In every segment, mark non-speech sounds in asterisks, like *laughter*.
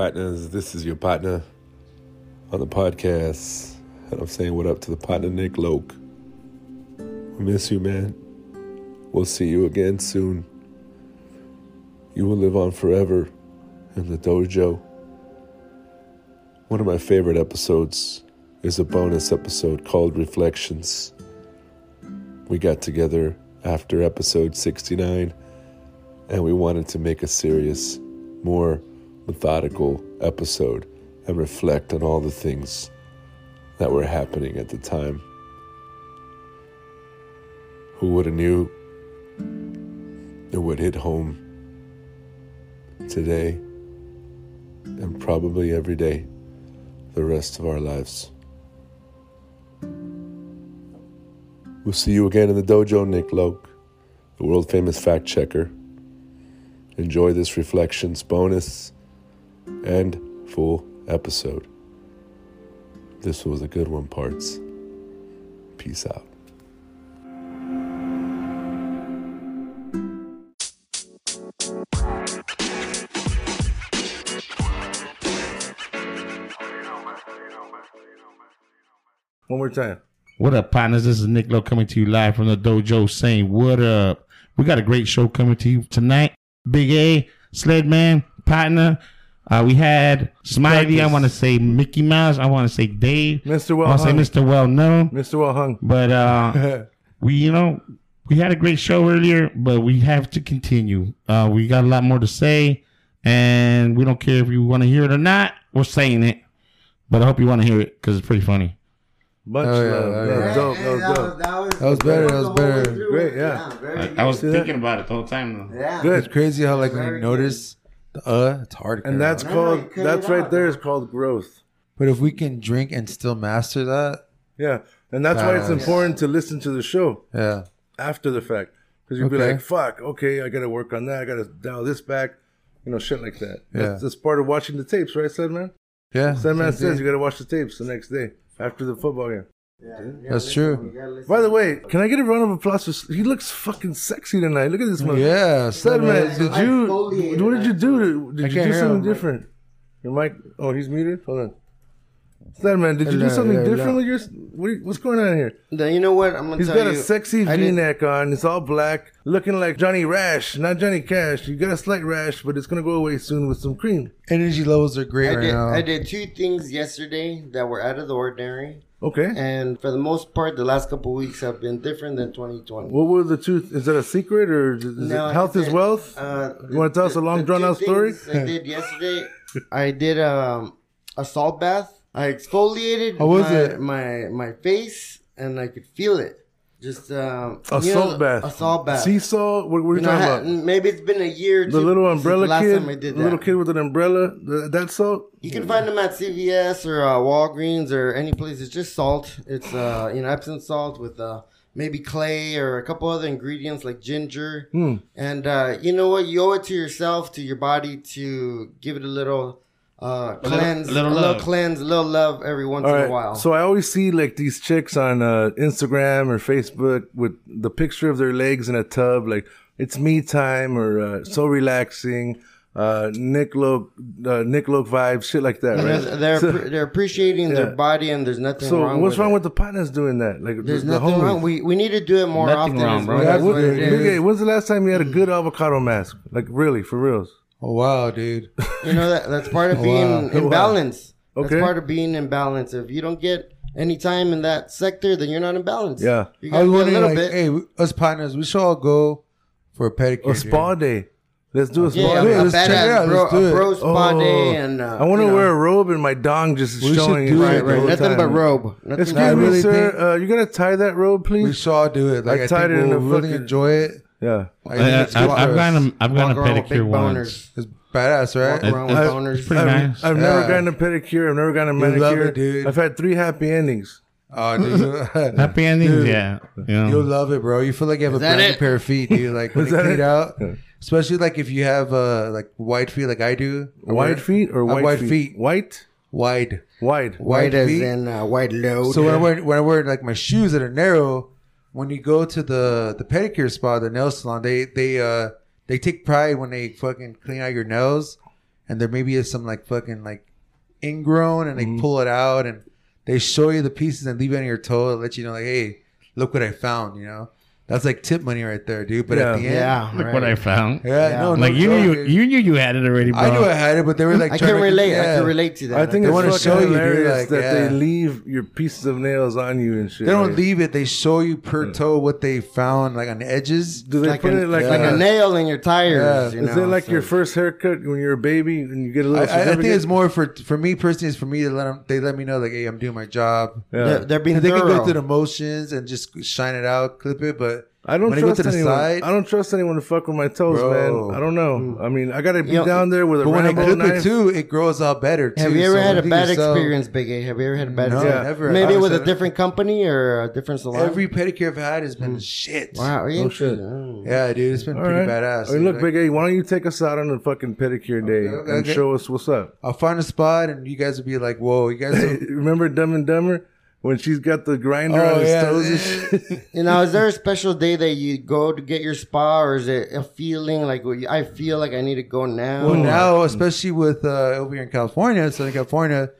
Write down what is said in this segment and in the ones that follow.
Partners? This is your partner on the podcast. And I'm saying what up to the partner, Nick Loke. We miss you, man. We'll see you again soon. You will live on forever in the dojo. One of my favorite episodes is a bonus episode called Reflections. We got together after episode 69 and we wanted to make a serious, more methodical episode and reflect on all the things that were happening at the time. Who would have knew it would hit home today and probably every day the rest of our lives. We'll see you again in the dojo, Nick Loke, the world famous fact checker. Enjoy this reflections bonus and full episode. This was a good one, parts. Peace out. One more time. What up, partners? This is Nick Lowe coming to you live from the dojo saying, What up? We got a great show coming to you tonight. Big A, Sledman, partner. Uh, we had Smiley. I want to say Mickey Mouse. I want to say Dave. Mr. Well, I Well want to say Mr. Well Known. Mr. Well Hung. But uh, *laughs* we, you know, we had a great show earlier, but we have to continue. Uh, we got a lot more to say, and we don't care if you want to hear it or not. We're saying it, but I hope you want to hear it because it's pretty funny. Much Oh, yeah, love. oh, That yeah. was dope. That was dope. that, was, That was better, that was the better. Great, yeah. very I. I was See that? thinking about it the whole time. Though. yeah. Good. It's crazy how like when Very you notice the uh, it's hard. to And that's out. Called, you that's right out. there is called growth. But if we can drink and still master that, Yeah. And that's why it's Badass. important to listen to the show yeah, after the fact. Because you'll be like, fuck, okay, I got to work on that. I got to dial this back. You know, shit like that. Yeah. That's, that's part of watching the tapes, right, Sledman? yeah. Sledman same says you got to watch the tapes the next day after the football game. Yeah, yeah, That's true. you gotta listen. By the way, can I get a round of applause for He looks fucking sexy tonight. Look at this man. Yeah, Sledman, did you, what did you do? Did I you do something him. different? Your mic, oh, he's muted? Hold on. Sledman, did you do something hello, different hello. with your, what, what's going on here? Then you know what? I'm gonna He's tell got you. a sexy I didn't- V-neck on. It's all black, looking like Johnny Rash, not Johnny Cash. You got a slight rash, but it's gonna go away soon with some cream. energy levels are great I right did, now. I did two things yesterday that were out of the ordinary, Okay. and for the most part, the last couple weeks have been different than 2020. What were the two? Is that a secret or is No, it health is wealth? Uh, You wanna tell us a long, drawn out story? things I did yesterday. I did um, a salt bath. I exfoliated How was my, it? my my face, and I could feel it. Just um, a you salt know, bath. A salt bath. Sea salt. What were you You know, I talking had- about? maybe it's been a year. Or The two little since umbrella the last kid. Time I did The that. little kid with an umbrella. The, that salt. You can find them at CVS or uh, Walgreens or any place. It's just salt. It's uh, you know Epsom salt with uh, maybe clay or a couple other ingredients like ginger. Hmm. And uh, you know what? You owe it to yourself, to your body, to give it a little uh, little- cleanse, a little a little love. cleanse, a little love every once All in right. a while. So I always see like these chicks on uh, Instagram or Facebook with the picture of their legs in a tub, like it's me time or uh, so relaxing. Uh, Nick Loke, uh, Nick Loke vibes, shit like that, right? they're *laughs* they're, So- appre- they're appreciating Yeah. their body, and there's nothing So wrong. what's with wrong it. with the partners doing that? Like There's the, the nothing homies. wrong. We we need to do it more Nothing often. wrong, bro. what- Yeah, that's we what it Big. A, when's the last time you had a good avocado mask? Like really, for reals? Oh wow, dude. You know that that's part of *laughs* Oh, being wow. in Wow. balance. That's Okay. part of being in balance. If you don't get any time in that sector, then you're not in balance. Yeah. you I gotta was get a wondering, little like, bit. hey, us partners, we should all go for a pedicure. A spa day. Let's do a spa yeah, day. Yeah, a let's check it out. bro, Let's do a it. bro spa Oh, day, and uh, I want to you know, wear a robe and my dong just We should showing. do right, it, the right, nothing time. but robe. Nothing Excuse Nah, I me, really sir. think- Uh, you gonna tie that robe, please? We please? should all do it. Like I I, tied think it in we'll a really fucking- enjoy it. Yeah. I, have good I've gotten a, I've gotten a Walk big pedicure once. boners. It's badass, Walk right? around with boners. pretty I've, nice. I've never Yeah. gotten a pedicure. I've never gotten a love manicure. it, dude. I've had three happy endings. Oh, dude, *laughs* Happy endings, Dude, yeah. You know. You'll love it, bro. You feel like you have a brand new pair of feet, dude. Like *laughs* when Is you that clean it? out, especially like if you have uh like wide feet, like I do. I wear- White feet or I have white wide feet? feet? White, Wide. wide. White White as feet. in uh, white load. So when I *laughs* wear when I wear like my shoes that are narrow, when you go to the the pedicure spa, the nail salon, they they uh they take pride when they fucking clean out your nails, and there maybe is some like fucking like ingrown, and they Mm-hmm. pull it out and they show you the pieces and leave it on your toe and let you know like, hey, look what I found. You know, that's like tip money right there, dude. But Yeah. at the end, Yeah, Look right. what I found. yeah, Yeah. no, no like you knew you, dude. you knew you had it already, bro. I knew I had it, but they were like, I trying can to- relate. I yeah. can relate to that. I think They it's wanna fucking show you, dude, hilarious like, that yeah. they leave your pieces of nails on you and shit. They don't like- leave it. They show you per hmm. toe what they found, like on the edges. Do they like, put a, it like, like a, a nail in your tires. Yeah. You Is know, it like so- your first haircut when you're a baby and you get a I, little? I, I think certificate? it's more for for me personally. It's for me to let them. They let me know like, hey, I'm doing my job. Yeah. They're, they're being They can thorough. go through the motions and just shine it out, clip it, but I don't when go trust to anyone. side- I don't trust anyone to fuck with my toes, Bro. man. I don't know. I mean, I gotta be You know, down there with a but when I Rambo clip knife. it too, it grows out better. Too, Have you ever So had a bad yourself- experience, Big A? Have you ever had a bad No, experience? never. Maybe I with a different company or a different salon? Every pedicure I've had has been shit. wow, Oh, shit. interesting. Yeah, dude, it's been All pretty right. badass. I mean, look, Like, Big A, why don't you take us out on a fucking pedicure day okay, and okay. show us what's up? I'll find a spot and you guys will be like, "Whoa, you guys!" *laughs* Remember Dumb and Dumber when she's got the grinder Oh, on his yeah. toes and *laughs* shit? You know, is there a special day that you go to get your spa, or is it a feeling like I feel like I need to go now? well, now, especially with uh, over here in California, Southern California,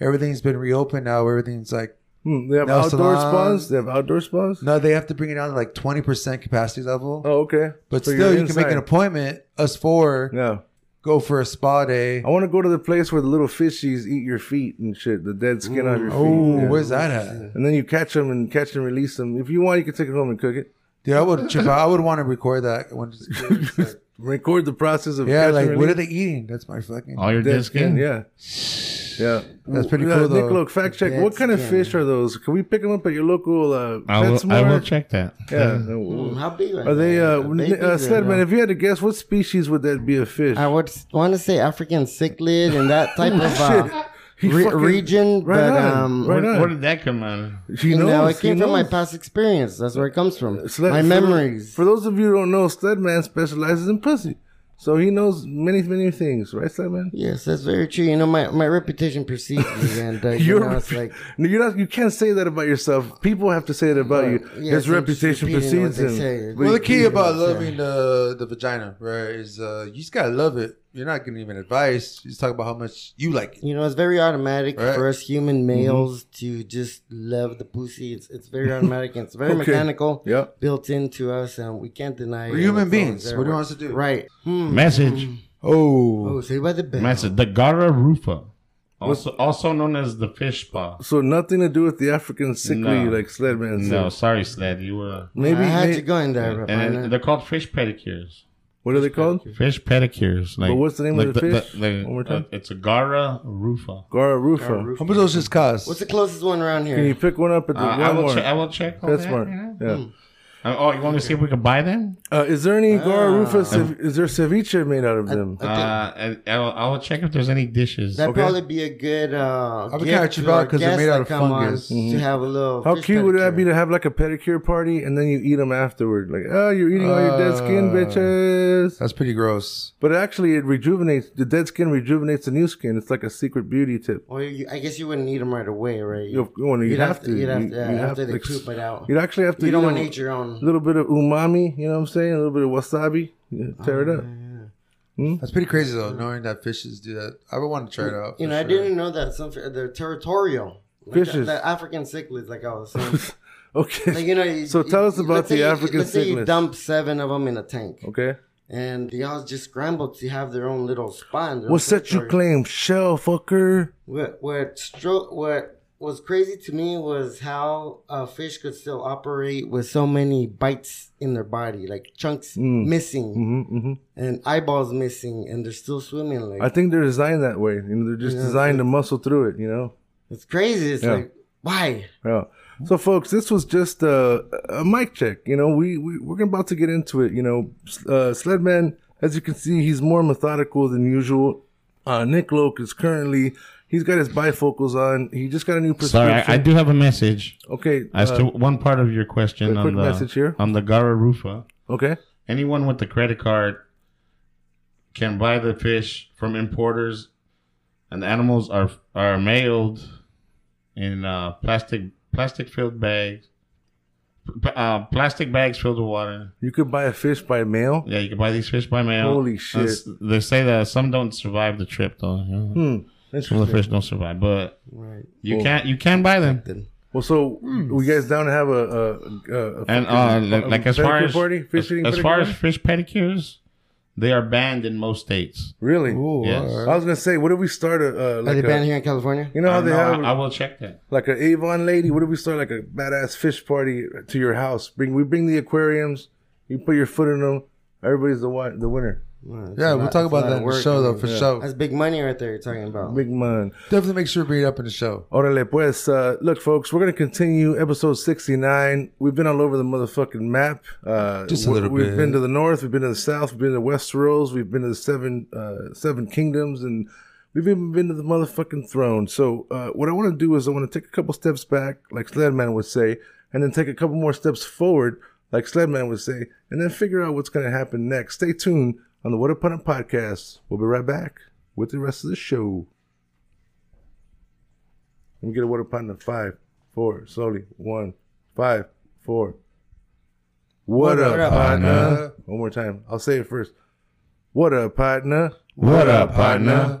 everything's been reopened now. Everything's like Hmm, they have Nail outdoor salons. spas. They have outdoor spas. no, they have to bring it down to like twenty percent capacity level. Oh, okay. but So still, you're can make an appointment. Us four Yeah. Go for a spa day. I want to go to the place where the little fishies eat your feet and shit, the dead skin off your feet. Oh, Yeah. where's that at? And then you catch them and catch and release them. If you want, you can take it home and cook it. Dude, I would trip. I would want to record that. When it's *laughs* like- Record the process of yeah, catch like and what are they eating? That's my fucking. All your Dead dead skin. Yeah. Yeah. That's pretty Uh, cool, though. Nick, look, fact check. What kind of skin. fish are those? Can we pick them up at your local uh, I will, I will check that. Yeah. Hmm, how big are, Are they, uh, Babies uh Sledman, if you had to guess, what species would that be a fish? I would want to say African cichlid and that *laughs* type of uh, re- fucking- region, right but on, um, right Where, where did that come out? of? He you know, knows, it came he from my past experience. That's where it comes from. Sled- my for memories. Those, for those of you who don't know, Sledman specializes in pussy. So he knows many, many things, right, Sledman? yes, that's very true. You know, my, my reputation precedes *laughs* me, and uh, you know, it's like *laughs* No, you're not. You can't say that about yourself. People have to say it about you. yeah, His reputation just precedes him. Well, the key about loving the the vagina, right, is uh, you just gotta love it. You're not giving even advice. You just talk about how much you like it. You know, it's very automatic Right. for us human males to just love the pussy. It's it's very *laughs* automatic and it's very Okay. mechanical, Yeah. built into us, and we can't deny. We're it. human beings. What do you want us to do? Right. Hmm. Message. Oh, Oh, say by the bell. Message. The Garra rufa. Also, also known as the fish spa. So nothing to do with the African sickly No. like Sledman. No, sorry, Sled. You were. Maybe. I had may- to go in there. And partner. they're called fish pedicures. What are they called? Fish pedicures. Like, But what's the name of like the fish? the- One more time. uh, it's a Garra rufa. Garra Rufa. how much those just cost? What's the closest one around here? Can you pick one up at the Uh, I will. Walmart? Che- I will check. on That's that, smart. you know? Yeah. Uh, oh, you want to see if we can buy them? Uh, is there any Garra Ah. Rufa? cev- is there ceviche made out of them? Uh, and I'll, I will check if there's any dishes. That'd Okay. probably be a good uh, I'll be gift kinda to cheap out they're guests made out that of come on fungus. To have a little. How fish cute would that pedicure. be to have like a pedicure party and then you eat them afterward? Like, oh, you're eating all your dead skin, Uh, bitches. That's pretty gross. But actually, it rejuvenates the dead skin. Rejuvenates the new skin. It's like a secret beauty tip. Well, you, I guess you wouldn't eat them right away, right? You, well, you'd, You'd have, to. You'd have to. Yeah, you'd have after they to- poop it out. You'd actually have to. You don't eat want to eat your own. A little bit of umami. You know what I'm saying? A little bit of wasabi. Yeah, tear it oh, up. Hmm? That's pretty crazy though, knowing that fishes do that. I would want to try it out. You for know, I didn't know that some they're territorial. Like Fishes. The, the African cichlids, like I was saying. *laughs* Okay. like you know. You, So tell us you- about let's say the you- African Let's say you cichlids. dump seven of them in a tank, okay. and they all just scrambled to have their own little spot. their own What set your claim, shell fucker? What what stro- what was crazy to me was how a fish could still operate with so many bites in their body, like chunks missing hmm hmm and eyeballs missing, and they're still swimming. Like I think they're designed that way. You know, they're just Yeah. designed to muscle through it. You know. it's crazy. It's Yeah. like why? Yeah. So, folks, this was just a, a mic check. You know, we, we we're about to get into it. You know, uh, Sledman, as you can see, he's more methodical than usual. Uh, Nick Loke is currently he's got his bifocals on. He just got a new prescription. Sorry, I, I do have a message Okay. as uh, to one part of your question a on quick the message here. on the Garra rufa. okay. Anyone with a credit card can buy the fish from importers, and the animals are are mailed in uh, plastic plastic filled bags P- Uh, plastic bags filled with water. You could buy a fish by mail. Yeah, you can buy these fish by mail. Holy shit. That's- They say that some don't survive the trip though. Hmm. Some of the fish don't survive, but Right. you Cool. can't you can buy them. Then Well, so we guys down to have a, a, a, a And uh, fucking- like, a like as far as party? Fish as, as far as fish pedicures, they are banned in most states. really, Ooh, Yes. all I was gonna say, what if we start a uh, Are like they banned here in California? you know how I, they know, have I, I will check that. like an Avon lady? What if we start like a badass fish party to your house? Bring we bring the aquariums, you put your foot in them. Everybody's the the winner. That's Yeah, we'll lot- talk about that in the show, though, for Yeah. sure. That's big money right there. You're talking about. Big money. Definitely make sure to bring it up in the show. Orale, pues, uh, look, folks, we're going to continue episode 69. We've been all over the motherfucking map. Uh, Just a little We've bit. been to the north, we've been to the south, we've been to the Westeros, we've been to the seven, uh, seven kingdoms, and we've even been to the motherfucking throne. So, uh, what I want to do is I want to take a couple steps back, like Sledman would say, and then take a couple more steps forward, like Sledman would say, and then figure out what's going to happen next. Stay tuned on the What Upon It podcast. We'll be right back with the rest of the show. Let me get a water partner. Five, four, slowly. One, five, four. What, up, up, partner? partner? One more time. I'll say it first. What up, partner? What up, partner? When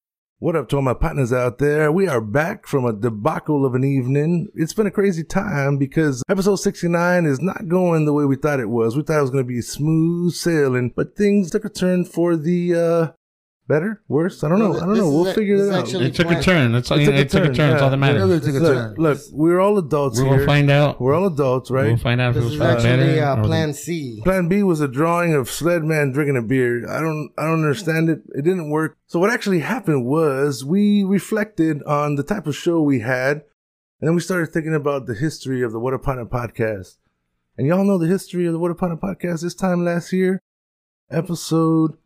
What up to all my partners out there? We are back from a debacle of an evening. It's been a crazy time because episode 69 is not going the way we thought it was. We thought it was going to be smooth sailing, but things took a turn for the uh better, worse. I don't know. I don't know. We'll a- figure this it is out. It took a turn. That's all. It It took took, a a turn, turn. That's yeah. all that matters. It took a Look, turn. look, we're all adults We here. will find out. We're all adults, right? We'll find out if This it was is actually better. uh, Plan C. Plan B was a drawing of Sledman drinking a beer. I don't, I don't understand it. It didn't work. So what actually happened was we reflected on the type of show we had, and then we started thinking about the history of the What Upon It podcast. And y'all know the history of the What Upon It podcast. This time last year, episode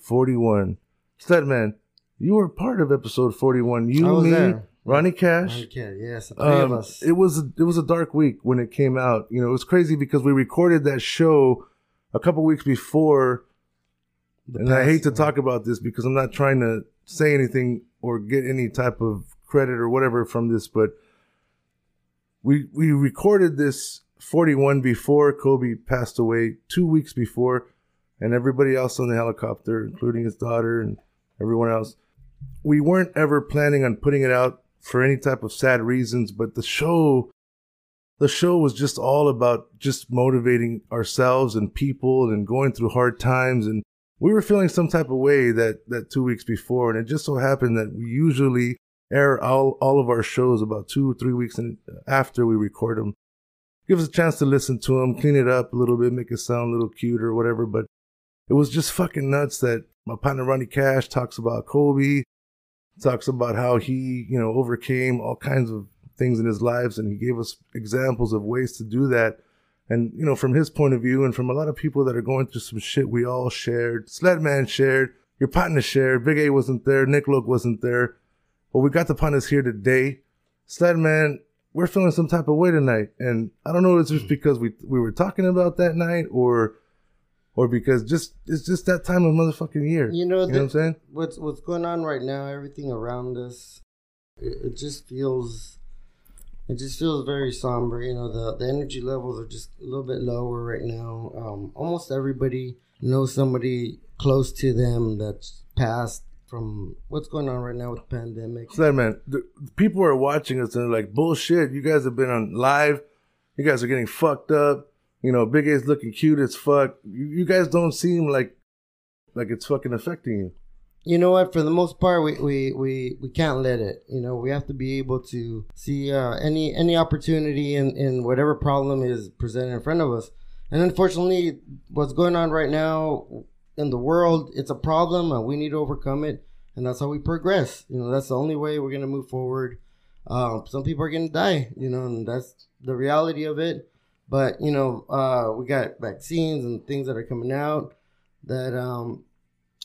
forty-one. Sledman, you were part of episode forty-one. You, I me, there. Ronnie Cash. Okay, yes, the three of Um, us. it was it was a dark week when it came out. You know, it was crazy because we recorded that show a couple weeks before, and I hate to talk about this because I'm not trying to say anything or get any type of credit or whatever from this, but we we recorded this 41 before Kobe passed away, two weeks before, and everybody else on the helicopter, including his daughter and everyone else. We weren't ever planning on putting it out for any type of sad reasons, but the show the show was just all about just motivating ourselves and people and going through hard times. And we were feeling some type of way that that two weeks before. And it just so happened that we usually air all, all of our shows about two or three weeks in, after we record them give us a chance to listen to them clean it up a little bit make it sound a little cute or whatever. But it was just fucking nuts that my partner Ronnie Cash talks about Kobe talks about how he you know overcame all kinds of things in his lives and he gave us examples of ways to do that. And you know from his point of view and from a lot of people that are going through some shit we all shared sledman shared your partner shared big a wasn't there Nick Loke wasn't there but we got the partners here today. Sledman we're feeling some type of way tonight. And i don't know if it's just mm. because we we were talking about that night or or because just it's just that time of motherfucking year You know, you know what i'm saying what's what's going on right now, everything around us, it, it just feels, it just feels very somber. You know, the the energy levels are just a little bit lower right now. Um, almost everybody knows somebody close to them that's passed from what's going on right now with the pandemic. So man, the, people are watching us and they're like, bullshit. You guys have been on live. You guys are getting fucked up. You know, Big A's looking cute as fuck. You, you guys don't seem like like it's fucking affecting you. you know what? For the most part we, we we we can't let it. You know we have to be able to see uh, any any opportunity in in whatever problem is presented in front of us. And unfortunately what's going on right now in the world it's a problem and we need to overcome it. And that's how we progress. You know that's the only way we're going to move forward. Um, some people are going to die you know and that's the reality of it but you know uh, we got vaccines and things that are coming out that um,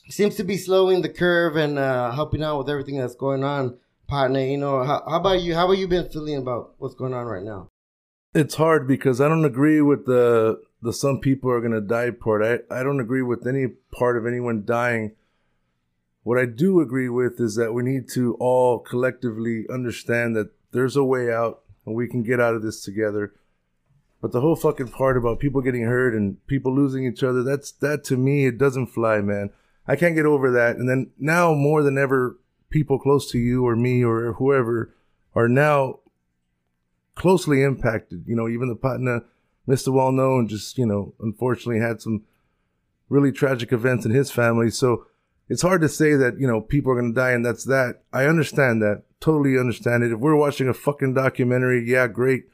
seems to be slowing the curve and uh, helping out with everything that's going on, partner. You know, how, how about you? How have you been feeling about what's going on right now? It's hard because I don't agree with the the some people are gonna die part. I, I don't agree with any part of anyone dying. What I do agree with is that we need to all collectively understand that there's a way out and we can get out of this together. But the whole fucking part about people getting hurt and people losing each other, that's that to me it doesn't fly, man. I can't get over that. And then now more than ever, people close to you or me or whoever are now closely impacted. You know, even the partner, Mr. Well Known, just, you know, unfortunately had some really tragic events in his family. So it's hard to say that, you know, people are going to die and that's that. I understand that. Totally understand it. If we're watching a fucking documentary, yeah, great.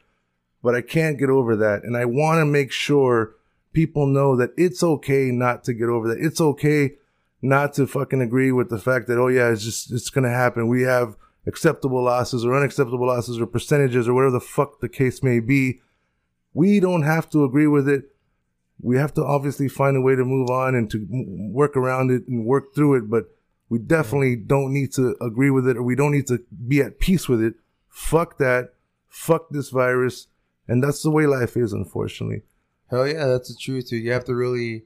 But I can't get over that. And I want to make sure people know that it's okay not to get over that. It's okay not to fucking agree with the fact that, oh yeah, it's just, it's going to happen. We have acceptable losses or unacceptable losses or percentages or whatever the fuck the case may be. We don't have to agree with it. We have to obviously find a way to move on and to work around it and work through it, but we definitely don't need to agree with it or we don't need to be at peace with it. Fuck that. Fuck this virus. And that's the way life is, unfortunately. Hell yeah, that's the truth, dude. You have to really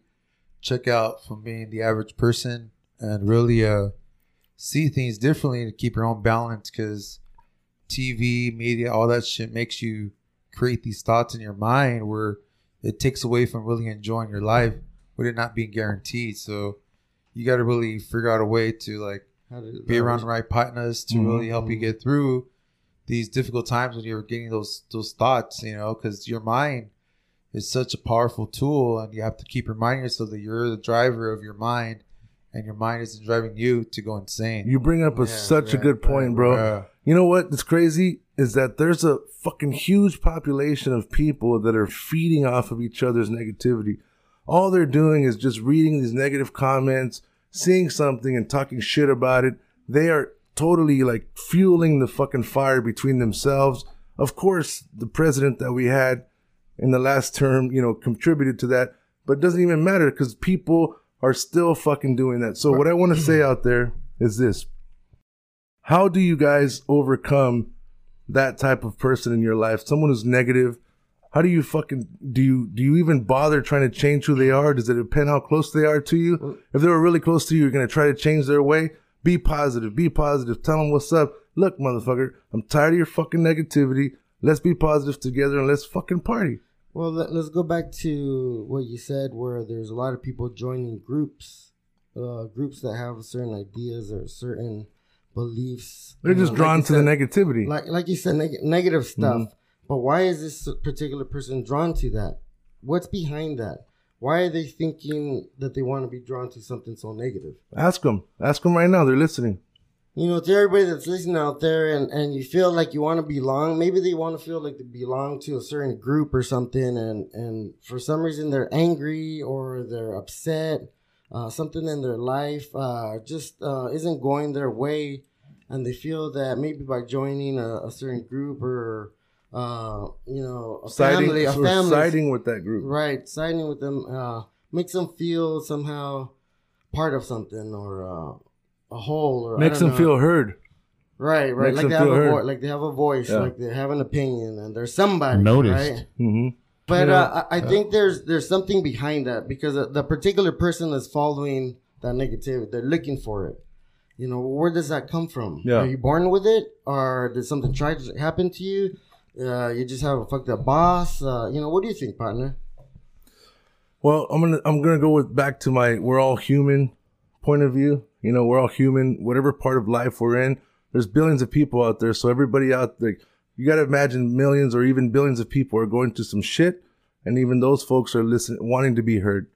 check out from being the average person and really uh see things differently to keep your own balance because TV, media, all that shit makes you create these thoughts in your mind where it takes away from really enjoying your life with it not being guaranteed. So you got to really figure out a way to like How did, be around the right partners to Mhm. really help you get through these difficult times when you're getting those those thoughts, you know, because your mind is such a powerful tool, and you have to keep reminding yourself that you're the driver of your mind, and your mind isn't driving you to go insane. You bring up a, Yeah, such a good point, right, bro. Yeah. You know what? It's crazy is that there's a fucking huge population of people that are feeding off of each other's negativity. All they're doing is just reading these negative comments, seeing something and talking shit about it. They are totally like fueling the fucking fire between themselves. Of course, the president that we had in the last term, you know, contributed to that, but it doesn't even matter because people are still fucking doing that. So what I want to say out there is this. How do you guys overcome that type of person in your life? Someone who's negative. How do you fucking do you do you even bother trying to change who they are? Does it depend how close they are to you? If they were really close to you, you're gonna try to change their way. Be positive. Be positive. Tell them what's up. Look, motherfucker, I'm tired of your fucking negativity. Let's be positive together and let's fucking party. Well, let, let's go back to what you said, where there's a lot of people joining groups, uh, groups that have certain ideas or certain beliefs. They're just know, drawn like to you the negativity. Like, like you said, neg- negative stuff. Mm-hmm. But why is this particular person drawn to that? What's behind that? Why are they thinking that they want to be drawn to something so negative? Ask them. Ask them right now. They're listening. you know, to everybody that's listening out there and, and you feel like you want to belong, maybe they want to feel like they belong to a certain group or something. And, and for some reason they're angry or they're upset. Uh, something in their life uh, just uh, isn't going their way. And they feel that maybe by joining a, a certain group or, uh, you know, a Siding, family, a family, siding with that group. right, siding with them uh, makes them feel somehow part of something or uh, a whole or I Makes don't them know. feel heard. Right, right. Makes Like them they have feel a heard. voice, like they have a voice, Yeah. like they have an opinion, and there's somebody Noticed. right? Mm-hmm. But You know, uh, I I think there's there's something behind that because the- the particular person is following that negativity. They're looking for it. You know, where does that come from? Yeah. Are you born with it, or did something tragic happen to you? Uh, you just have a fucked up boss. Uh, you know, what do you think, partner? Well, I'm gonna I'm gonna go with back to my we're all human point of view. You know, we're all human. Whatever part of life we're in, there's billions of people out there. So everybody out there, you got to imagine millions or even billions of people are going through some shit, and even those folks are listening, wanting to be heard.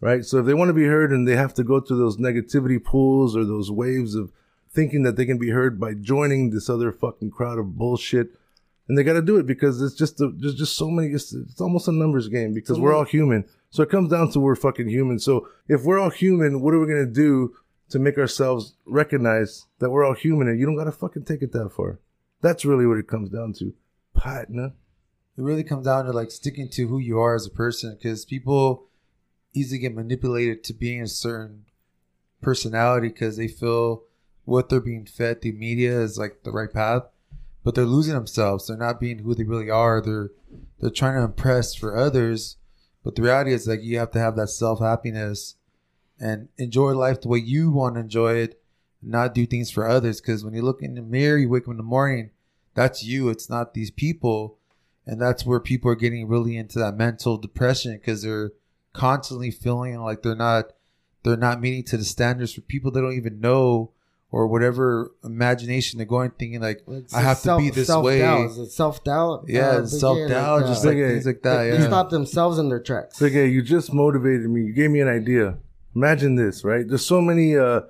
right? So if they want to be heard and they have to go through those negativity pools or those waves of thinking that they can be heard by joining this other fucking crowd of bullshit, and they got to do it because it's just a, there's just so many. It's, it's almost a numbers game because we're all human. So it comes down to we're fucking human. So if we're all human, what are we gonna do to make ourselves recognize that we're all human? And you don't gotta fucking take it that far. That's really what it comes down to, partner. It really comes down to like sticking to who you are as a person because people easily get manipulated to being a certain personality because they feel what they're being fed through media is like the right path, but they're losing themselves. They're not being who they really are. They're they're trying to impress for others, but the reality is like you have to have that self happiness and enjoy life the way you want to enjoy it, not do things for others. Because when you look in the mirror, you wake up in the morning, that's you. It's not these people, and that's where people are getting really into that mental depression because they're constantly feeling like they're not they're not meeting to the standards for people they don't even know or whatever imagination they're going thinking like It's I have to be this way. Self doubt. Yeah, self doubt, just like A. things like that. they, Yeah. they stop themselves in their tracks. Big A, you just motivated me. You gave me an idea. Imagine this, right? There's so many uh,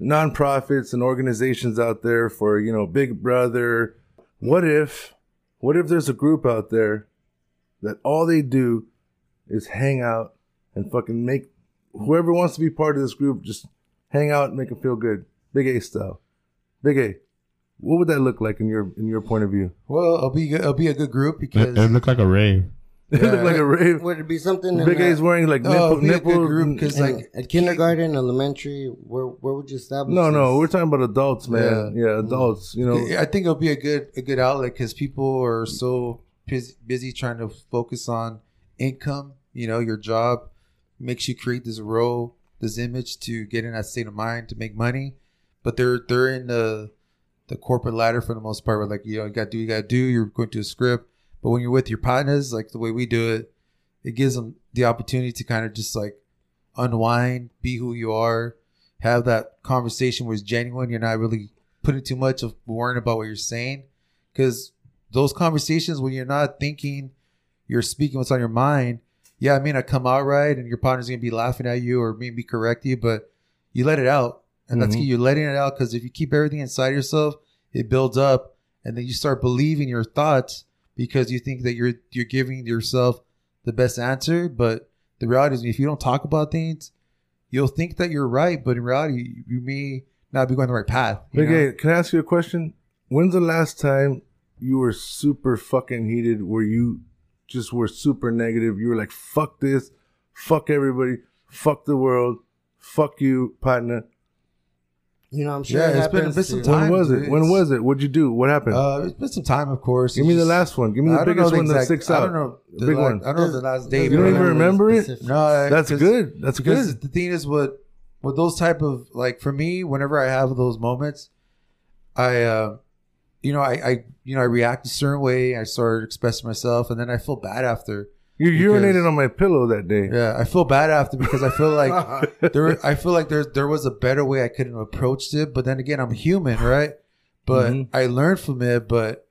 nonprofits and organizations out there for you know Big Brother. What if, what if there's a group out there that all they do is hang out and fucking make whoever wants to be part of this group just hang out and make them feel good, Big A style. Big A, what would that look like in your in your point of view? Well, it'll be good- it'll be a good group It, because it looked like a rave. *laughs* It looked like a rave. Would it be something? in Big that- A's wearing like Oh, nipple, it'd be a nipple good group 'cause, in- like, at kindergarten, elementary, where where would you establish? No, no, we're talking about adults, man. Yeah, adults. You know, I think it'll be a good a good outlet because people are so bus- busy trying to focus on income. You know, your job makes you create this role, this image to get in that state of mind to make money, but they're they're in the the corporate ladder for the most part. Where like you know, you got to do, you got to do. You're going to a script, but when you're with your partners, like the way we do it, it gives them the opportunity to kind of just like unwind, be who you are, have that conversation where it's genuine. You're not really putting too much of worrying about what you're saying, because those conversations when you're not thinking, you're speaking what's on your mind. Yeah, I mean, I come out right, and your partner's gonna be laughing at you or maybe correct you, but you let it out, and that's Mhm. key. You're letting it out because if you keep everything inside yourself, it builds up, and then you start believing your thoughts because you think that you're you're giving yourself the best answer. But the reality is, if you don't talk about things, you'll think that you're right, but in reality, you may not be going the right path. Big know? A, can I ask you a question? When's the last time you were super fucking heated where you just were super negative? You were like, fuck this, fuck everybody, fuck the world, fuck you, partner. You know, I'm sure Yeah, it it's been- happens been some to- When Time, was it? dude. When was it? What'd you do? What happened? Uh, it's been some time, of course. Give It's me the last one. Give me the I don't know biggest one that exact- sticks I out. don't know The the big la- one. I don't know the last day. You don't even remember it? specific. No, I- That's 'cause- good. That's good. the thing is, what with those type of like for me, whenever I have those moments, I, uh, you know, I, I, you know, I react a certain way. I start expressing myself, and then I feel bad after. You urinated on my pillow that day. Yeah, I feel bad after because I feel like *laughs* there. I feel like there there was a better way I could have approached it, but then again, I'm human, right? But Mhm. I learned from it, but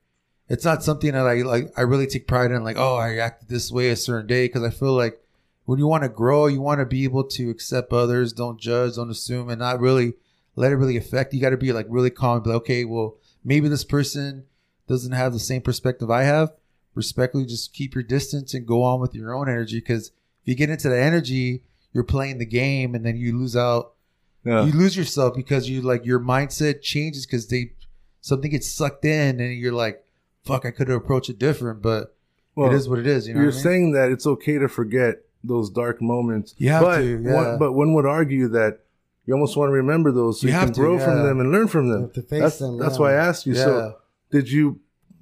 it's not something that I like. I really take pride in, like, oh, I acted this way a certain day because I feel like when you want to grow, you want to be able to accept others, don't judge, don't assume, and not really let it really affect. You got to be like really calm, and be like, okay, well, maybe this person doesn't have the same perspective I have. Respectfully, just keep your distance and go on with your own energy. Because if you get into the energy, you're playing the game, and then you lose out. Yeah. You lose yourself because you like your mindset changes because they something gets sucked in, and you're like, "Fuck, I could have approached it different." But Well, it is what it is. You know, You're I mean? saying that it's okay to forget those dark moments. You have but to, yeah. one, but one would argue that you almost want to remember those so You you, have can to, grow from them and learn from them. To face that's them, that's why I asked you. Yeah. So did you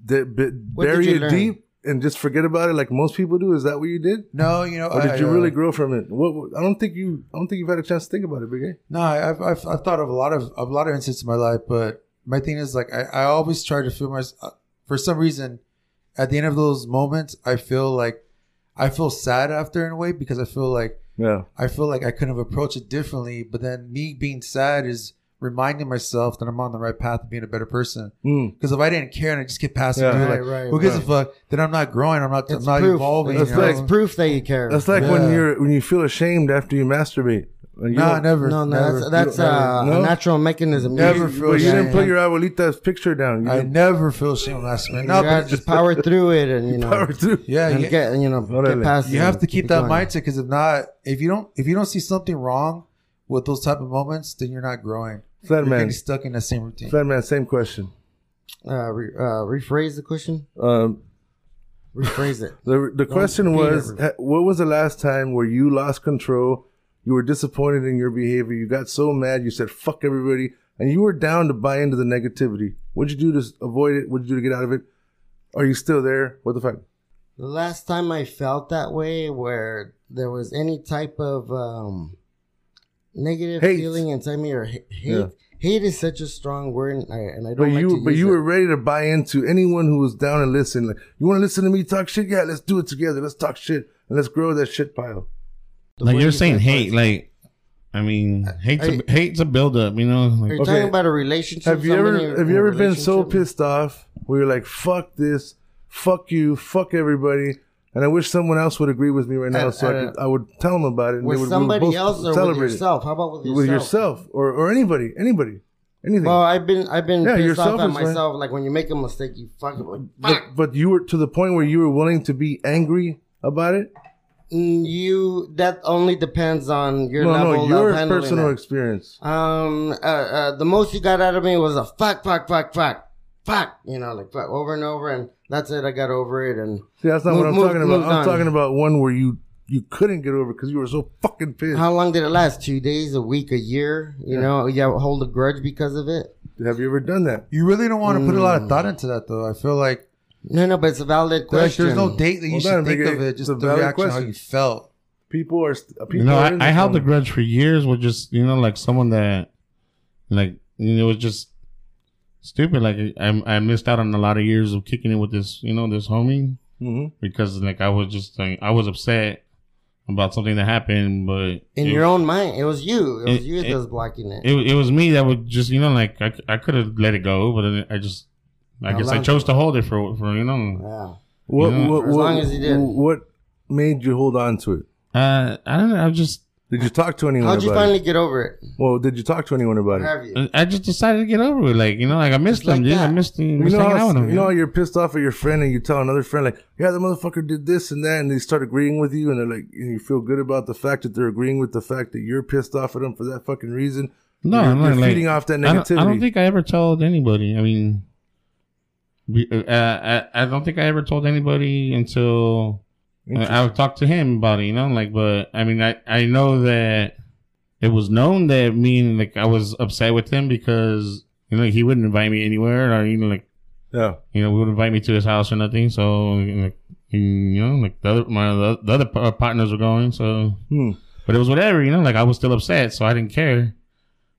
did, b- did bury it learn? deep and just forget about it like most people do? Is that what you did? no, you know, Or did I, you uh, really grow from it? What, what- I don't think you. I don't think you've had a chance to think about it, Big A. No, I- I've, I've I've thought of a lot of of a lot of instances in my life, but my thing is like I, I always try to feel my uh, for some reason at the end of those moments I feel like I feel sad after in a way because I feel like Yeah. I feel like I couldn't have approached it differently. But then me being sad is reminding myself that I'm on the right path of being a better person. Mm. Because if I didn't care and I just kept passing Yeah. through, Right, like, right, who gives right. a fuck? Then I'm not growing. I'm not. It's I'm not proof. evolving. It's, you know? like- it's proof that you care. That's like Yeah. when you're when you feel ashamed after you masturbate. You no, don't- never. no, no, never. that's that's uh, No? a natural mechanism. Never You- feel But you didn't Yeah, put your abuelita's picture down. You I didn't never feel shame of masturbating. No, gotta but just power through it, and you know, power through. yeah, and you, get you know, get past. you have to keep that going. mindset because if not, if you don't, if you don't see something wrong with those type of moments, then you're not growing. Flat man, getting stuck in that same routine. flat man, same question. Uh, re, uh, rephrase the question. Um, Rephrase it. *laughs* the the question was, ha- what was the last time where you lost control? You were disappointed in your behavior. You got so mad, you said "fuck everybody," and you were down to buy into the negativity. What'd you do to avoid it? What'd you do to get out of it? Are you still there? What the fuck? The last time I felt that way, where there was any type of um, negative Hate. feeling inside me, or hate. Yeah. Hate is such a strong word, and I, and I don't. But like you, to but use you it. were ready to buy into anyone who was down and listen. Like, you want to listen to me talk shit? Yeah, let's do it together. Let's talk shit and let's grow that shit pile. The like you're you saying hate, first. like I mean, hate's a, I- hate's a buildup, you know. Are you Okay. talking about a relationship? Have you ever, have you ever been so pissed off where you're like, fuck this, fuck you, fuck everybody, and I wish someone else would agree with me right now, Uh, so I, uh, could, I would tell them about it. And they with would, somebody else or with celebrate it. yourself? How about with yourself? With yourself or or anybody, anybody, anything. Well, I've been I've been Yeah, pissed yourself off at myself. Like when you make a mistake, you like, but fuck. but you were to the point where you were willing to be angry about it. Mm, you that only depends on your No, level no, your of personal it. experience. Um, uh, uh, the most you got out of me was a fuck, fuck, fuck, fuck, fuck. You know, like fuck over and over, and that's it. I got over it, and See, that's not Move- what I'm move- talking about. I'm on. talking about one where you you couldn't get over because you were so fucking pissed. how long did it last? Two days, a week, a year? You know, you hold a grudge because of it. Have you ever done that? You really don't want to put a lot of Mm. thought into that, though. I feel like No, no, but it's a valid like question. there's no date that you Hold should think Big of it. Just the valid reaction how you felt. People are st- people. you know, are I, I held the moment. grudge for years with just you know like someone that like you know was just stupid. Like I I missed out on a lot of years of kicking it with this you know this homie Mhm. because like I was just like I was upset about something that happened, but in it, your own mind. It was you. It was It- you that it- was blocking it. it, it was me that would just you know like I, I could have let it go, but then I just I guess I Allowed chose to hold it for for you know yeah. What, Yeah. what, For as what, long as you did. What made you hold on to it? uh I don't know I just Did you talk to anyone How'd you about finally it? get over it? Well, did you talk to anyone about it? Have you? I just decided to get over it. Like you know like I missed Just him, like dude. I that. missed him. You missed know, hanging out how, with him. you know, you're pissed off at your friend, and you tell another friend like, "Yeah, the motherfucker did this and that," and they start agreeing with you, and they're like, and you feel good about the fact that they're agreeing with the fact that you're pissed off at them for that fucking reason. No, you're, I'm not you're like, feeding off that I don't, negativity. I don't think I ever told anybody. I mean, we, uh, I, I don't think I ever told anybody until I, would talk to him about it. You know, like, but I mean, I I know that it was known that me and like I was upset with him because you know he wouldn't invite me anywhere or you know like yeah, you know, we wouldn't invite me to his house or nothing. So, like, you know, like the other, my, the, the other partners were going. So, Hmm. but it was whatever, you know, like I was still upset. So I didn't care.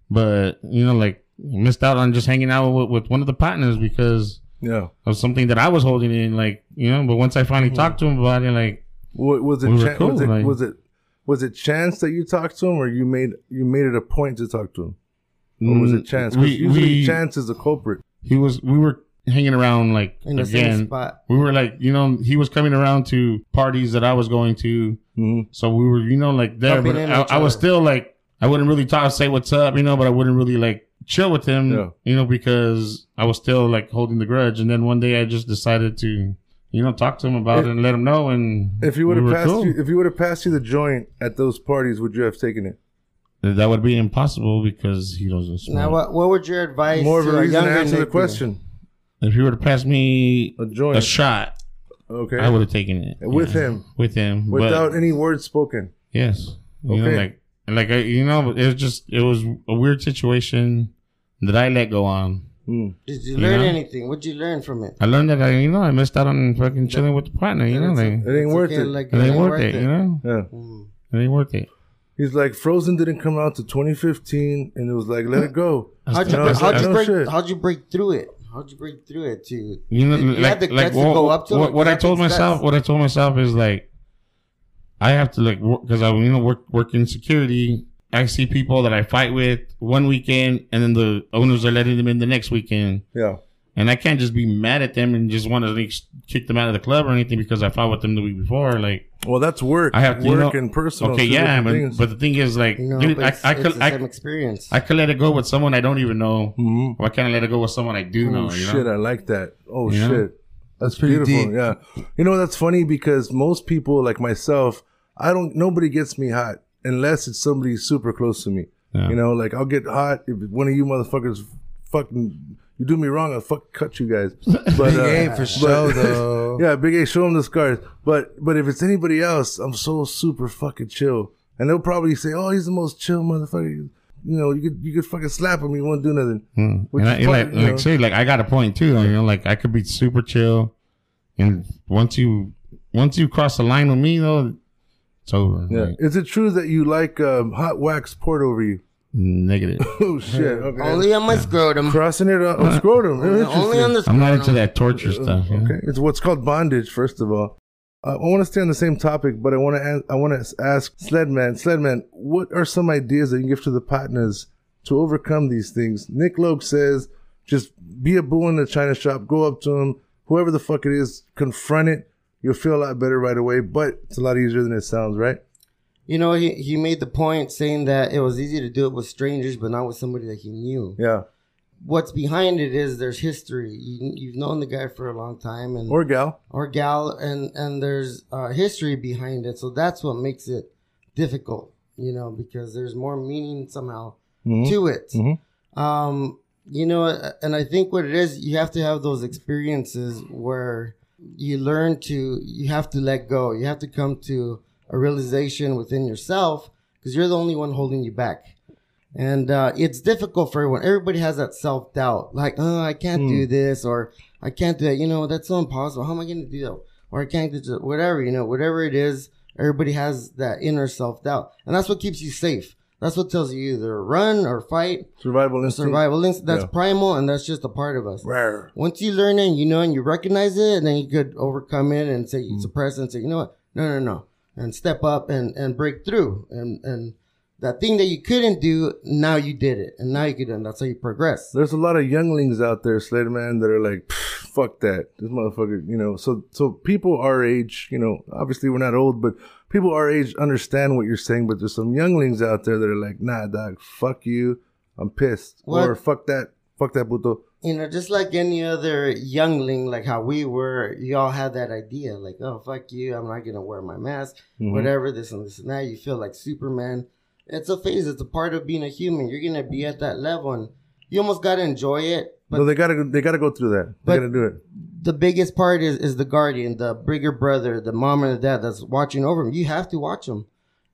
But, you know, like missed out on just hanging out with, with one of the partners because yeah. of something that I was holding in, like, you know, but once I finally talked to him about it, like, What, was it? We chan- cool, was it? like- was it? Was it chance that you talked to him, or you made you made it a point to talk to him, or was it chance? We, usually, we, chance is a culprit. he was, we were hanging around like, In the same again, spot. we were like, you know, he was coming around to parties that I was going to. hmm So we were, you know, like there, Bumping but I, I was still like, I wouldn't really talk, say what's up, you know, but I wouldn't really like chill with him, Yeah. you know, because I was still like holding the grudge. And then one day I just decided to, you know, talk to him about If- it and let him know. And If you would have were passed cool. you, if he would have passed you the joint at those parties, would you have taken it? that would be impossible because he doesn't smoke. Now, what what would your advice More of to a a reason to younger answer the question. If he would have passed me A joint, a shot, okay, I would have taken it With Yeah. him? With him, but- without any words spoken. Yes. You know, Okay. like, like I, you know, it was just, it was a weird situation that I let go on. Hmm. Did you You learn know? anything? What'd you learn from it? I learned that I, you know, I missed out on fucking chilling with the partner, you know, It's- like, It ain't it's worth okay, it. like, it ain't worth it, you know? Yeah. Mm. It ain't worth it. He's like, Frozen didn't come out to 2015, and it was like, let it go. How'd you, No, break, how'd, you no break, shit. how'd you break through it? How'd you break through it to You know, you like, have the like guts to what, go up to what, what I told takes myself, guts. what I told myself is like, I have to like, because I, you know, work, work in security. I see people that I fight with one weekend, and then the owners are letting them in the next weekend, Yeah. and I can't just be mad at them and just want to like, kick them out of the club or anything because I fought with them the week before. Like Well, that's work. I have to, you work know- and personal. Okay, yeah, but, things. but the thing is, like, You know, dude, but I, it's, I could, I, experience. I could let it go with someone I don't even know, Mhm. or I can't let it go with someone I do know. Oh you shit, know? I like that. Oh You know? shit. That's pretty beautiful. deep. Yeah. You know that's funny because most people like myself, I don't nobody gets me hot unless it's somebody super close to me. Yeah. You know, like I'll get hot if one of you motherfuckers fucking you do me wrong, I'll fuck cut you guys. *laughs* But Big uh, A for show though. *laughs* yeah, big A, show them the scars. But but if it's anybody else, I'm so super fucking chill, and they'll probably say, "Oh, he's the most chill motherfucker." You know, you could you could fucking slap him, he won't do nothing. Mm. And I, is like, you know. like say, like I got a point too. You know, like I could be super chill, and once you once you cross the line with me, though, it's over. Yeah. Like, Is it true that you like um, hot wax poured over you? negative. *laughs* Oh shit! *laughs* Okay. Only on my scrotum. Crossing it on oh, scrotum. *laughs* Only on the scrotum. I'm not into that torture stuff. you know? Okay, it's what's called bondage. First of all, uh, I want to stay on the same topic, but I want to I want to ask Sledman. Sledman, what are some ideas that you can give to the partners to overcome these things? Nick Loke says, just be a bull in the china shop. Go up to him, whoever the fuck it is, confront it. You'll feel a lot better right away. But it's a lot easier than it sounds, right? You know, he, he made the point saying that it was easy to do it with strangers, but not with somebody that he knew. Yeah. What's behind it is there's history. You, you've known the guy for a long time, and Or gal. or gal, and and there's uh, history behind it. So that's what makes it difficult, you know, because there's more meaning somehow Mhm. to it. Mhm. Um, you know, and I think what it is, you have to have those experiences where you learn to, you have to let go. You have to come to a realization within yourself because you're the only one holding you back. And uh, it's difficult for everyone. Everybody has that self doubt, like, oh, I can't do this, or I can't do that. You know, that's so impossible. How am I going to do that? Or I can't do. Whatever, you know, whatever it is, everybody has that inner self doubt. And that's what keeps you safe. That's what tells you either run or fight. Survival instinct. Survival instinct. That's Yeah. primal, and that's just a part of us. Rawr. Once you learn it, and you know, and you recognize it, and then you could overcome it and say, Mm. suppress it and say, you know what? No, no, no. And step up and, and break through. And, and that thing that you couldn't do, now you did it. And now you can. And that's how you progress. There's a lot of younglings out there, Sledman, that are like, fuck that. This motherfucker, you know. So, so people our age, you know, obviously we're not old, but people our age understand what you're saying. But there's some younglings out there that are like, nah, dog, fuck you. I'm pissed. What? Or fuck that. Fuck that puto. You know, just like any other youngling, like how we were, you all had that idea, like, oh, fuck you, I'm not gonna wear my mask, Mhm. whatever, this and this and that. You feel like Superman. It's a phase, it's a part of being a human. You're gonna be at that level and you almost gotta enjoy it. But no, they gotta, they gotta go through that. They gotta do it. the biggest part is, is the guardian, the bigger brother, the mom and the dad that's watching over them. You have to watch them.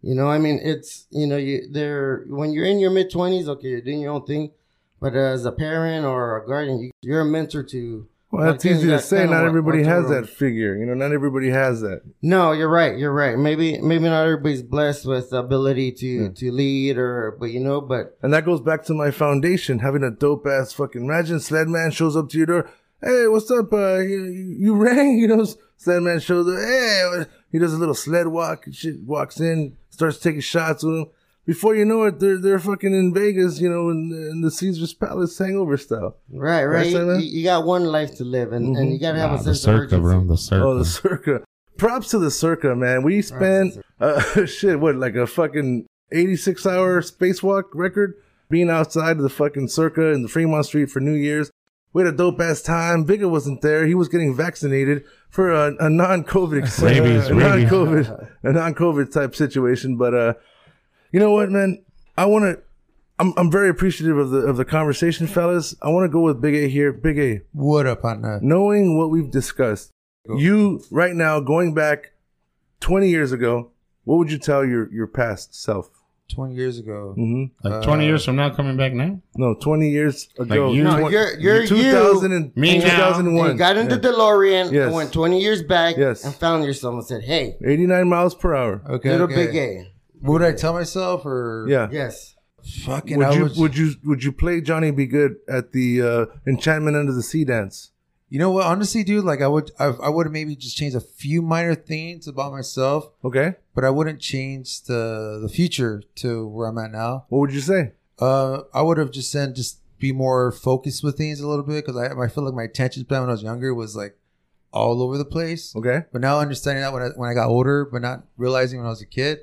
You know, I mean, it's, you know, you, they're, when you're in your mid 20s, okay, you're doing your own thing. But as a parent or a guardian, you, you're a mentor to. Well, that's like, easy to say. Not everybody has that figure. You know, not everybody has that. No, you're right. You're right. Maybe, maybe not everybody's blessed with the ability to, to lead or, but you know, but And that goes back to my foundation, having a dope ass fucking. Imagine Sledman shows up to your door. Hey, what's up? Uh, you, you *laughs* rang? You know, Sledman shows up. Hey, he does a little sled walk. and Shit, walks in, starts taking shots with him. Before you know it, they're they're fucking in Vegas, you know, in, in the Caesar's Palace hangover style. right, right. Right, You, you got one life to live and, and you got to have Nah, a the sense of circa, urgency. bro. The circa. Oh, the circa. Props to the circa, man. We spent uh, *laughs* shit, what, like a fucking 86 hour spacewalk record being outside of the fucking circa in the Fremont Street for New Year's. We had a dope ass time. Bigger wasn't there. He was getting vaccinated for a, a non COVID, *laughs* *laughs* Rabies, a rabies. non COVID, a non COVID type situation. But uh, you know what, man? I want to. I'm I'm very appreciative of the of the conversation, fellas. I want to go with Big A here. Big A, What up on that? knowing what we've discussed, you right now going back 20 years ago, what would you tell your your past self? 20 years ago. hmm like 20 years from now, coming back now. No, 20 years ago. you- No, you're- you're you. 2000 and, Me now. 2001. You got into Yeah. DeLorean Yes. and went 20 years back Yes. and found yourself and said, hey, 89 miles per hour. Okay. little okay. big A. Would I tell myself or? Yeah. Yes. Fucking, I Would you was, would you would you play Johnny B. Goode at the uh, Enchantment Under the Sea dance? You know what? Honestly, dude, like I would, I, I would maybe just change a few minor things about myself, Okay. but I wouldn't change the the future to where I'm at now. What would you say? Uh, I would have just said just be more focused with things a little bit because I I feel like my attention span when I was younger was like all over the place. Okay. But now understanding that when I when I got older, but not realizing when I was a kid.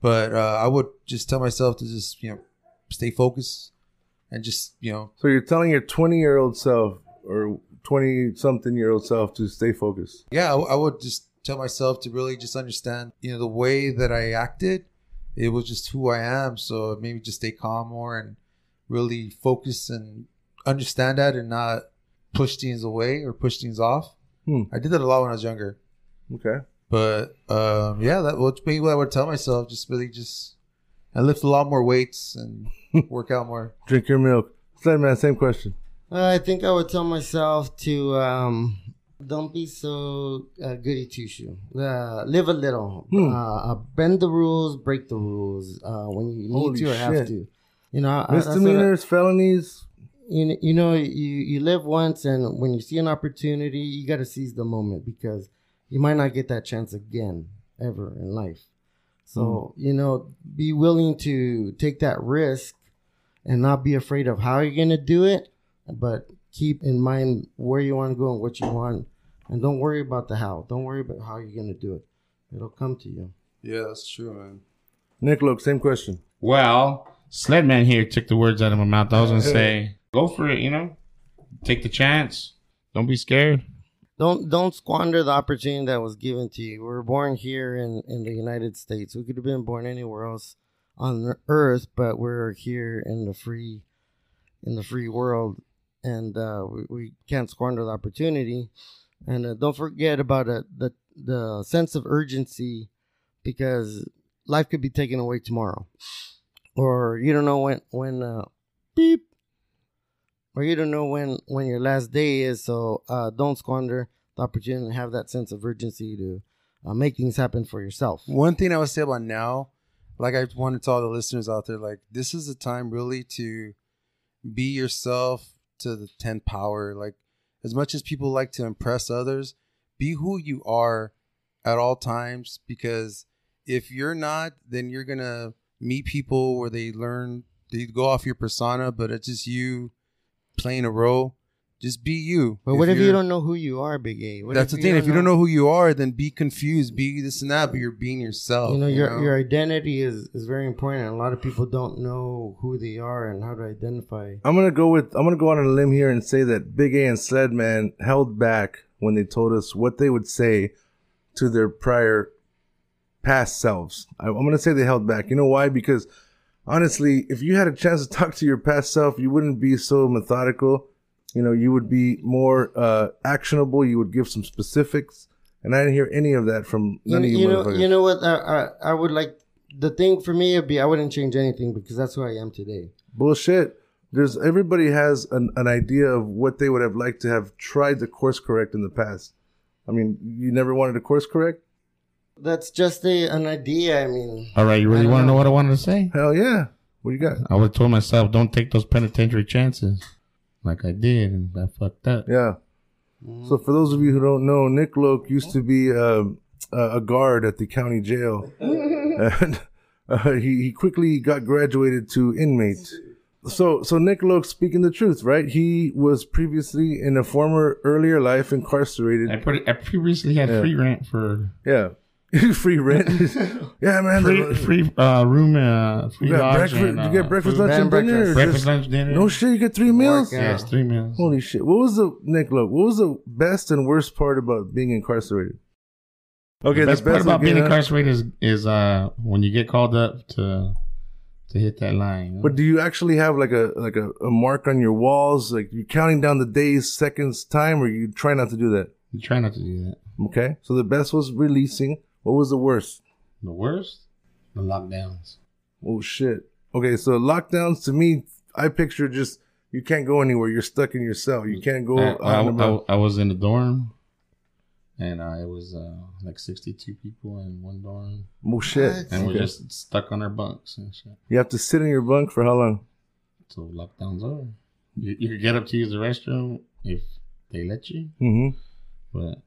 But uh, I would just tell myself to just you know stay focused and just you know So you're telling your 20 year old self or 20 something year old self to stay focused. yeah, I, I would just tell myself to really just understand, you know, the way that I acted, it was just who I am. So maybe just stay calm more and really focus and understand that and not push things away or push things off. Hmm. I did that a lot when I was younger. Okay. But um, yeah, that would be what I would tell myself. Just really just, I lift a lot more weights and *laughs* work out more. Drink your milk. Sledman, same question. Uh, I think I would tell myself to um, don't be so uh, goody two shoe. Uh, live a little. Hmm. Uh, uh, bend the rules, break the rules uh, when you need Holy to or have to. You know, I- I- Misdemeanors, felonies. you know, you know, you you live once, and when you see an opportunity, you got to seize the moment because you might not get that chance again ever in life. So hmm. you know, be willing to take that risk and not be afraid of how you're gonna do it, but keep in mind where you want to go and what you want, and don't worry about the how. Don't worry about how you're gonna do it. It'll come to you. Yeah, that's true, man. Nick Loke, same question. Well, Sledman here took the words out of my mouth. I was gonna *laughs* say, go for it. You know, take the chance. Don't be scared. Don't don't squander the opportunity that was given to you. We were born here in in the United States. We could have been born anywhere else on earth, but we're here in the free in the free world, and uh, we, we can't squander the opportunity. And uh, don't forget about uh, the the sense of urgency, because life could be taken away tomorrow, or you don't know when when uh, beep or you don't know when when your last day is so uh, don't squander the opportunity to have that sense of urgency to uh, make things happen for yourself One thing I would say about now, like I wanted to all the listeners out there, like this is the time really to be yourself to the 10th power. Like as much as people like to impress others, be who you are at all times because if you're not, then you're going to meet people where they learn, they go off your persona, but it's just you playing a role. Just be you. but what if you don't know who you are big a what That's the thing. If you don't know who you are, then be confused, be this and that, but you're being yourself. you know your know? your identity is is very important and a lot of people don't know who they are and how to identify I'm gonna go with I'm gonna go on a limb here and say that Big A and Sledman held back when they told us what they would say to their prior past selves. I, I'm gonna say they held back. You know why? Because honestly, if you had a chance to talk to your past self, you wouldn't be so methodical. You know, you would be more uh, actionable. You would give some specifics, and I didn't hear any of that from you, none of you, you know you know what I, I i would like the thing for me would be i wouldn't change anything because that's who i am today Bullshit. There's everybody has an, an idea of what they would have liked to have tried to course correct in the past. I mean, you never wanted to course correct? That's just a, an idea i mean All right, you really want to know. know what I wanted to say? Hell yeah. What you got? I would have told myself, don't take those penitentiary chances, like I did, and I fucked up. Yeah. So for those of you who don't know, Nick Loke used to be um, a a guard at the county jail, *laughs* and uh, he he quickly got graduated to inmate. So so Nick Loke speaking the truth, right? He was previously in a former earlier life incarcerated. I put it, I previously had Yeah. free rent for Yeah. *laughs* free rent. *laughs* yeah, man. free the- free uh, room, uh, free you got lodge, breakfast. and, uh, you get breakfast, lunch, and Bed and dinner. breakfast. breakfast, lunch, dinner. no shit. You get three meals. Work, Yes, three meals. Holy shit! What was the Nick? Look, what was the best and worst part about being incarcerated? Okay, the best part about being incarcerated is, is uh when you get called up to to hit that line. you know? But do you actually have like a like a, a mark on your walls? Like you're counting down the days, seconds, time, or you try not to do that? you try not to do that. Okay. So the best was releasing. What was the worst? The worst, the lockdowns. Oh shit. Okay, so lockdowns to me, I picture just you can't go anywhere. You're stuck in your cell. You can't go I, I. I, I was in the dorm, and uh, it was uh, like sixty-two people in one dorm, Oh shit. What? and we're Okay. just stuck on our bunks and shit. You have to sit in your bunk for how long? So lockdown's over. You, you could get up to use the restroom if they let you, hmm but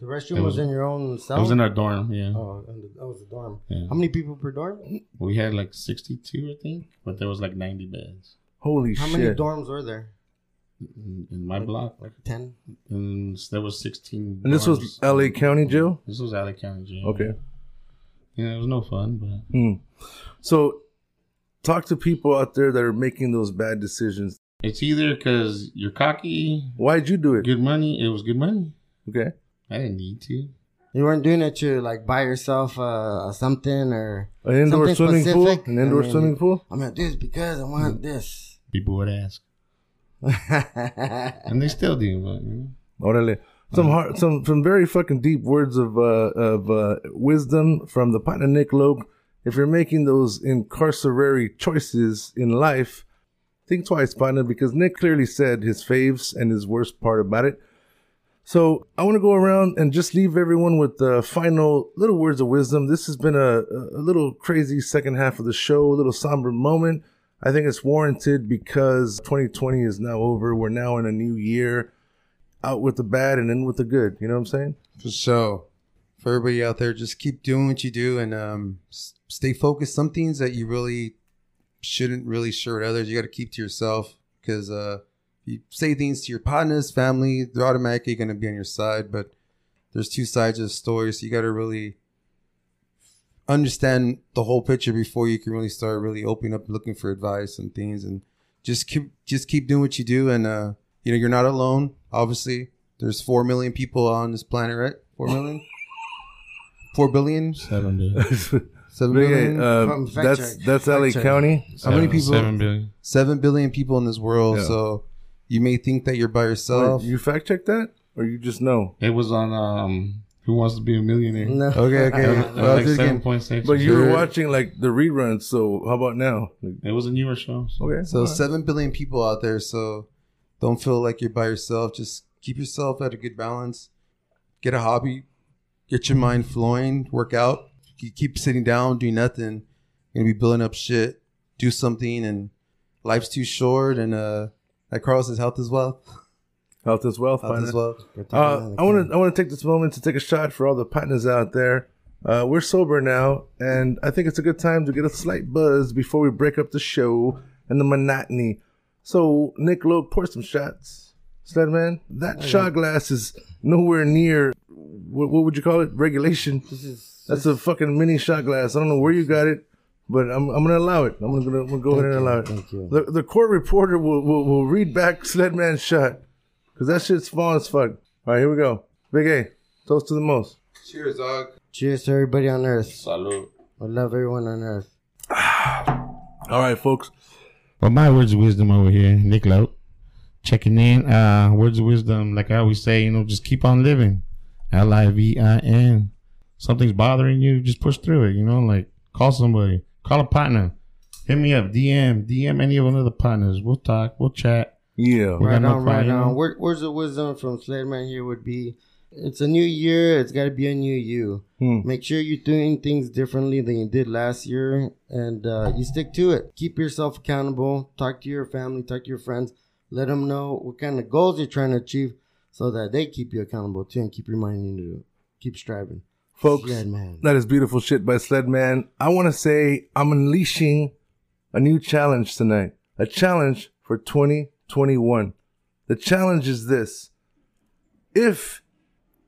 The restroom was, was- in your own cell. it was in our dorm. Yeah, Oh, and the- that was the dorm. Yeah. How many people per dorm? we had like sixty-two, I think, but there was like ninety beds Holy How shit! many dorms were there? in, in my block, Like ten. and there was sixteen. and this was. L.A. County jail. This was LA County Jail. Okay. Yeah, it was no fun, but Hmm. So, talk to people out there that are making those bad decisions. it's either because you're cocky, Why'd you do it? good money. It was good money. Okay. I didn't need to. You weren't doing it to like buy yourself uh, something or An indoor swimming specific? pool. An indoor I mean- swimming pool. I'm gonna do this because I want this. People would ask, *laughs* and they still do. But you know. Orale. Some hard, some some very fucking deep words of uh, of uh, wisdom from the partner Nick Loke. If you're making those incarcerary choices in life, think twice, partner, because Nick clearly said his faves and his worst part about it. So I want to go around and just leave everyone with the final little words of wisdom. This has been a, a little crazy second half of the show, a little somber moment. I think it's warranted because 2020 is now over. We're now in a new year out with the bad and in with the good. You know what I'm saying? For sure. For everybody out there, just keep doing what you do and um, stay focused. Some things that you really shouldn't really share with others, you got to keep to yourself because uh, you say things to your partners, family, they're automatically going to be on your side. But there's two sides of the story, so you got to really understand the whole picture before you can really start really opening up, looking for advice and things, and just keep just keep doing what you do. And uh, you know, you're not alone. Obviously, there's four million people on this planet, right? Four million, *laughs* four billion, Seven *laughs* billion. seven Okay, billion. uh, that's check. that's Fact LA check. County. How many people? Seven billion. Seven billion people in this world. Yeah. So you may think that you're by yourself. Wait, you fact check that, or you just know? It was on um Who Wants to Be a Millionaire. No. Okay, okay. It was, it was like do seven point six. But you were watching like the reruns. So how about now? It was a newer show. so- Okay. So seven billion people out there. So don't feel like you're by yourself. Just keep yourself at a good balance. Get a hobby. Get your mind flowing. Work out. You keep sitting down doing nothing. You're gonna be building up shit. Do something, and life's too short. And uh, Carl health is wealth. health as well. Health is wealth. Uh, I want to I want to take this moment to take a shot for all the partners out there. Uh, we're sober now, and I think it's a good time to get a slight buzz before we break up the show and the monotony. So, Nick Loke, pour some shots. Sledman, that shot glass is nowhere near what, what would you call it? Regulation. This is That's a fucking mini shot glass. I don't know where you got it, but I'm, I'm gonna allow it. I'm gonna, I'm gonna go ahead and allow it. Thank you. The, the court reporter will, will, will read back Sledman's shot because that shit's fun as fuck. All right, here we go. Big A, toast to the most. Cheers, dog. cheers to everybody on earth. Salud. I love everyone on earth. *sighs* All right, folks. Well, my words of wisdom over here, Nick Loke, checking in. Uh, words of wisdom, like I always say, you know, just keep on living. L I V I N. Something's bothering you, just push through it. You know, like call somebody, call a partner, hit me up, DM, DM any of one of the partners. We'll talk, we'll chat. Yeah. We Right on, right on. Word, words of wisdom from Sledman here would be it's a new year. It's got to be a new you. Hmm. Make sure you're doing things differently than you did last year and uh, you stick to it. Keep yourself accountable. Talk to your family, talk to your friends. Let them know what kind of goals you're trying to achieve so that they keep you accountable too and keep reminding you to keep striving. Folks, Sledman. that is beautiful shit by Sledman. I want to say I'm unleashing a new challenge tonight. A challenge for 2021. The challenge is this. If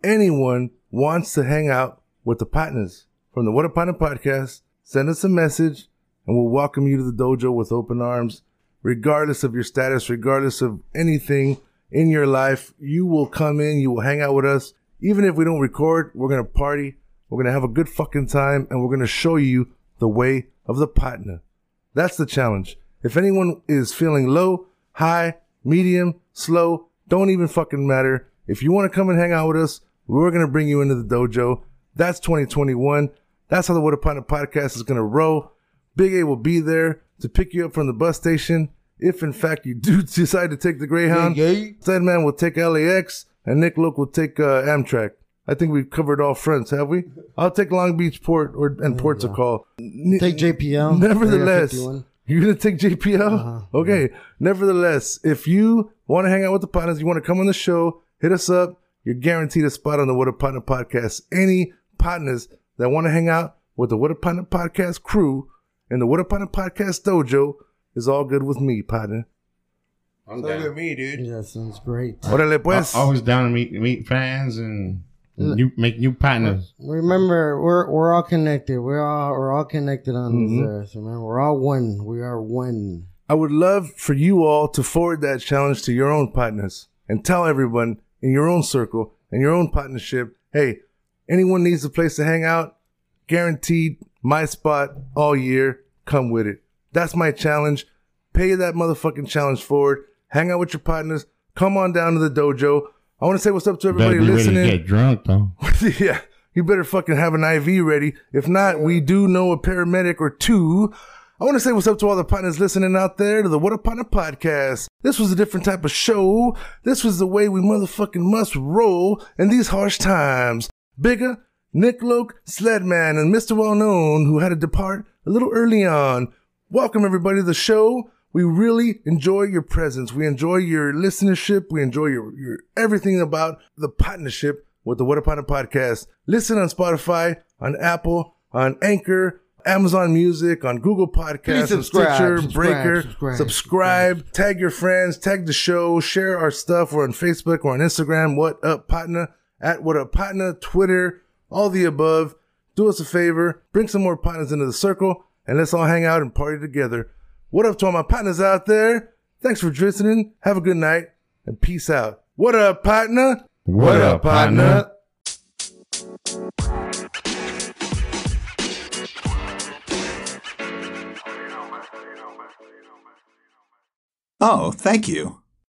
anyone wants to hang out with the partners from the What a Partner podcast, send us a message and we'll welcome you to the dojo with open arms. Regardless of your status, regardless of anything in your life, you will come in, you will hang out with us. Even if we don't record, we're going to party, we're going to have a good fucking time, and we're going to show you the way of the partner. That's the challenge. If anyone is feeling low, high, medium, slow, don't even fucking matter. If you want to come and hang out with us, we're going to bring you into the dojo. That's 2021. That's how the What a Partner podcast is going to roll. Big A will be there to pick you up from the bus station. If in fact you do *laughs* decide to take the Greyhound, Sledman will take LAX and Nick Loke will take uh, Amtrak. I think we've covered all fronts, have we? I'll take Long Beach Port or and Ports a call. N- Take JPL. Nevertheless, You're gonna take JPL? Uh-huh. Okay. Nevertheless, if you want to hang out with the partners, you want to come on the show, hit us up. You're guaranteed a spot on the What a Partner podcast. Any partners that want to hang out with the What a Partner podcast crew and the What a Partner podcast dojo is all good with me, partner. I'm Look at me, dude. Yeah, sounds great. What Órale pues. Always down to meet meet fans and new, make new partners. Remember, we're we're all connected. We're all we're all connected on Mhm. this earth. Remember, we're all one. We are one. I would love for you all to forward that challenge to your own partners and tell everyone in your own circle and your own partnership, hey, anyone needs a place to hang out, guaranteed my spot all year. Come with it. That's my challenge. Pay that motherfucking challenge forward. Hang out with your partners. Come on down to the dojo. I want to say what's up to Better everybody be ready to get drunk though. *laughs* yeah, you better fucking have an IV ready. If not, we do know a paramedic or two. I want to say what's up to all the partners listening out there to the What a Partner podcast. This was a different type of show. This was the way we motherfucking must roll in these harsh times. Bigger, Nick Loke, Sledman, and Mr. Well Known, who had to depart a little early on. Welcome everybody to the show. We really enjoy your presence. We enjoy your listenership. We enjoy your, your everything about the partnership with the What a Partner podcast. Listen on Spotify, on Apple, on Anchor, Amazon Music, on Google Podcasts, subscribe, Stitcher, subscribe, Breaker. subscribe, subscribe, tag your friends, tag the show, share our stuff. We're on Facebook, we're on Instagram, What Up Partner, at What Up Partner, Twitter, all the above. Do us a favor, bring some more partners into the circle, and let's all hang out and party together. What up to all my partners out there? Thanks for listening. Have a good night and peace out. What up, partner? What up, partner? Oh, thank you.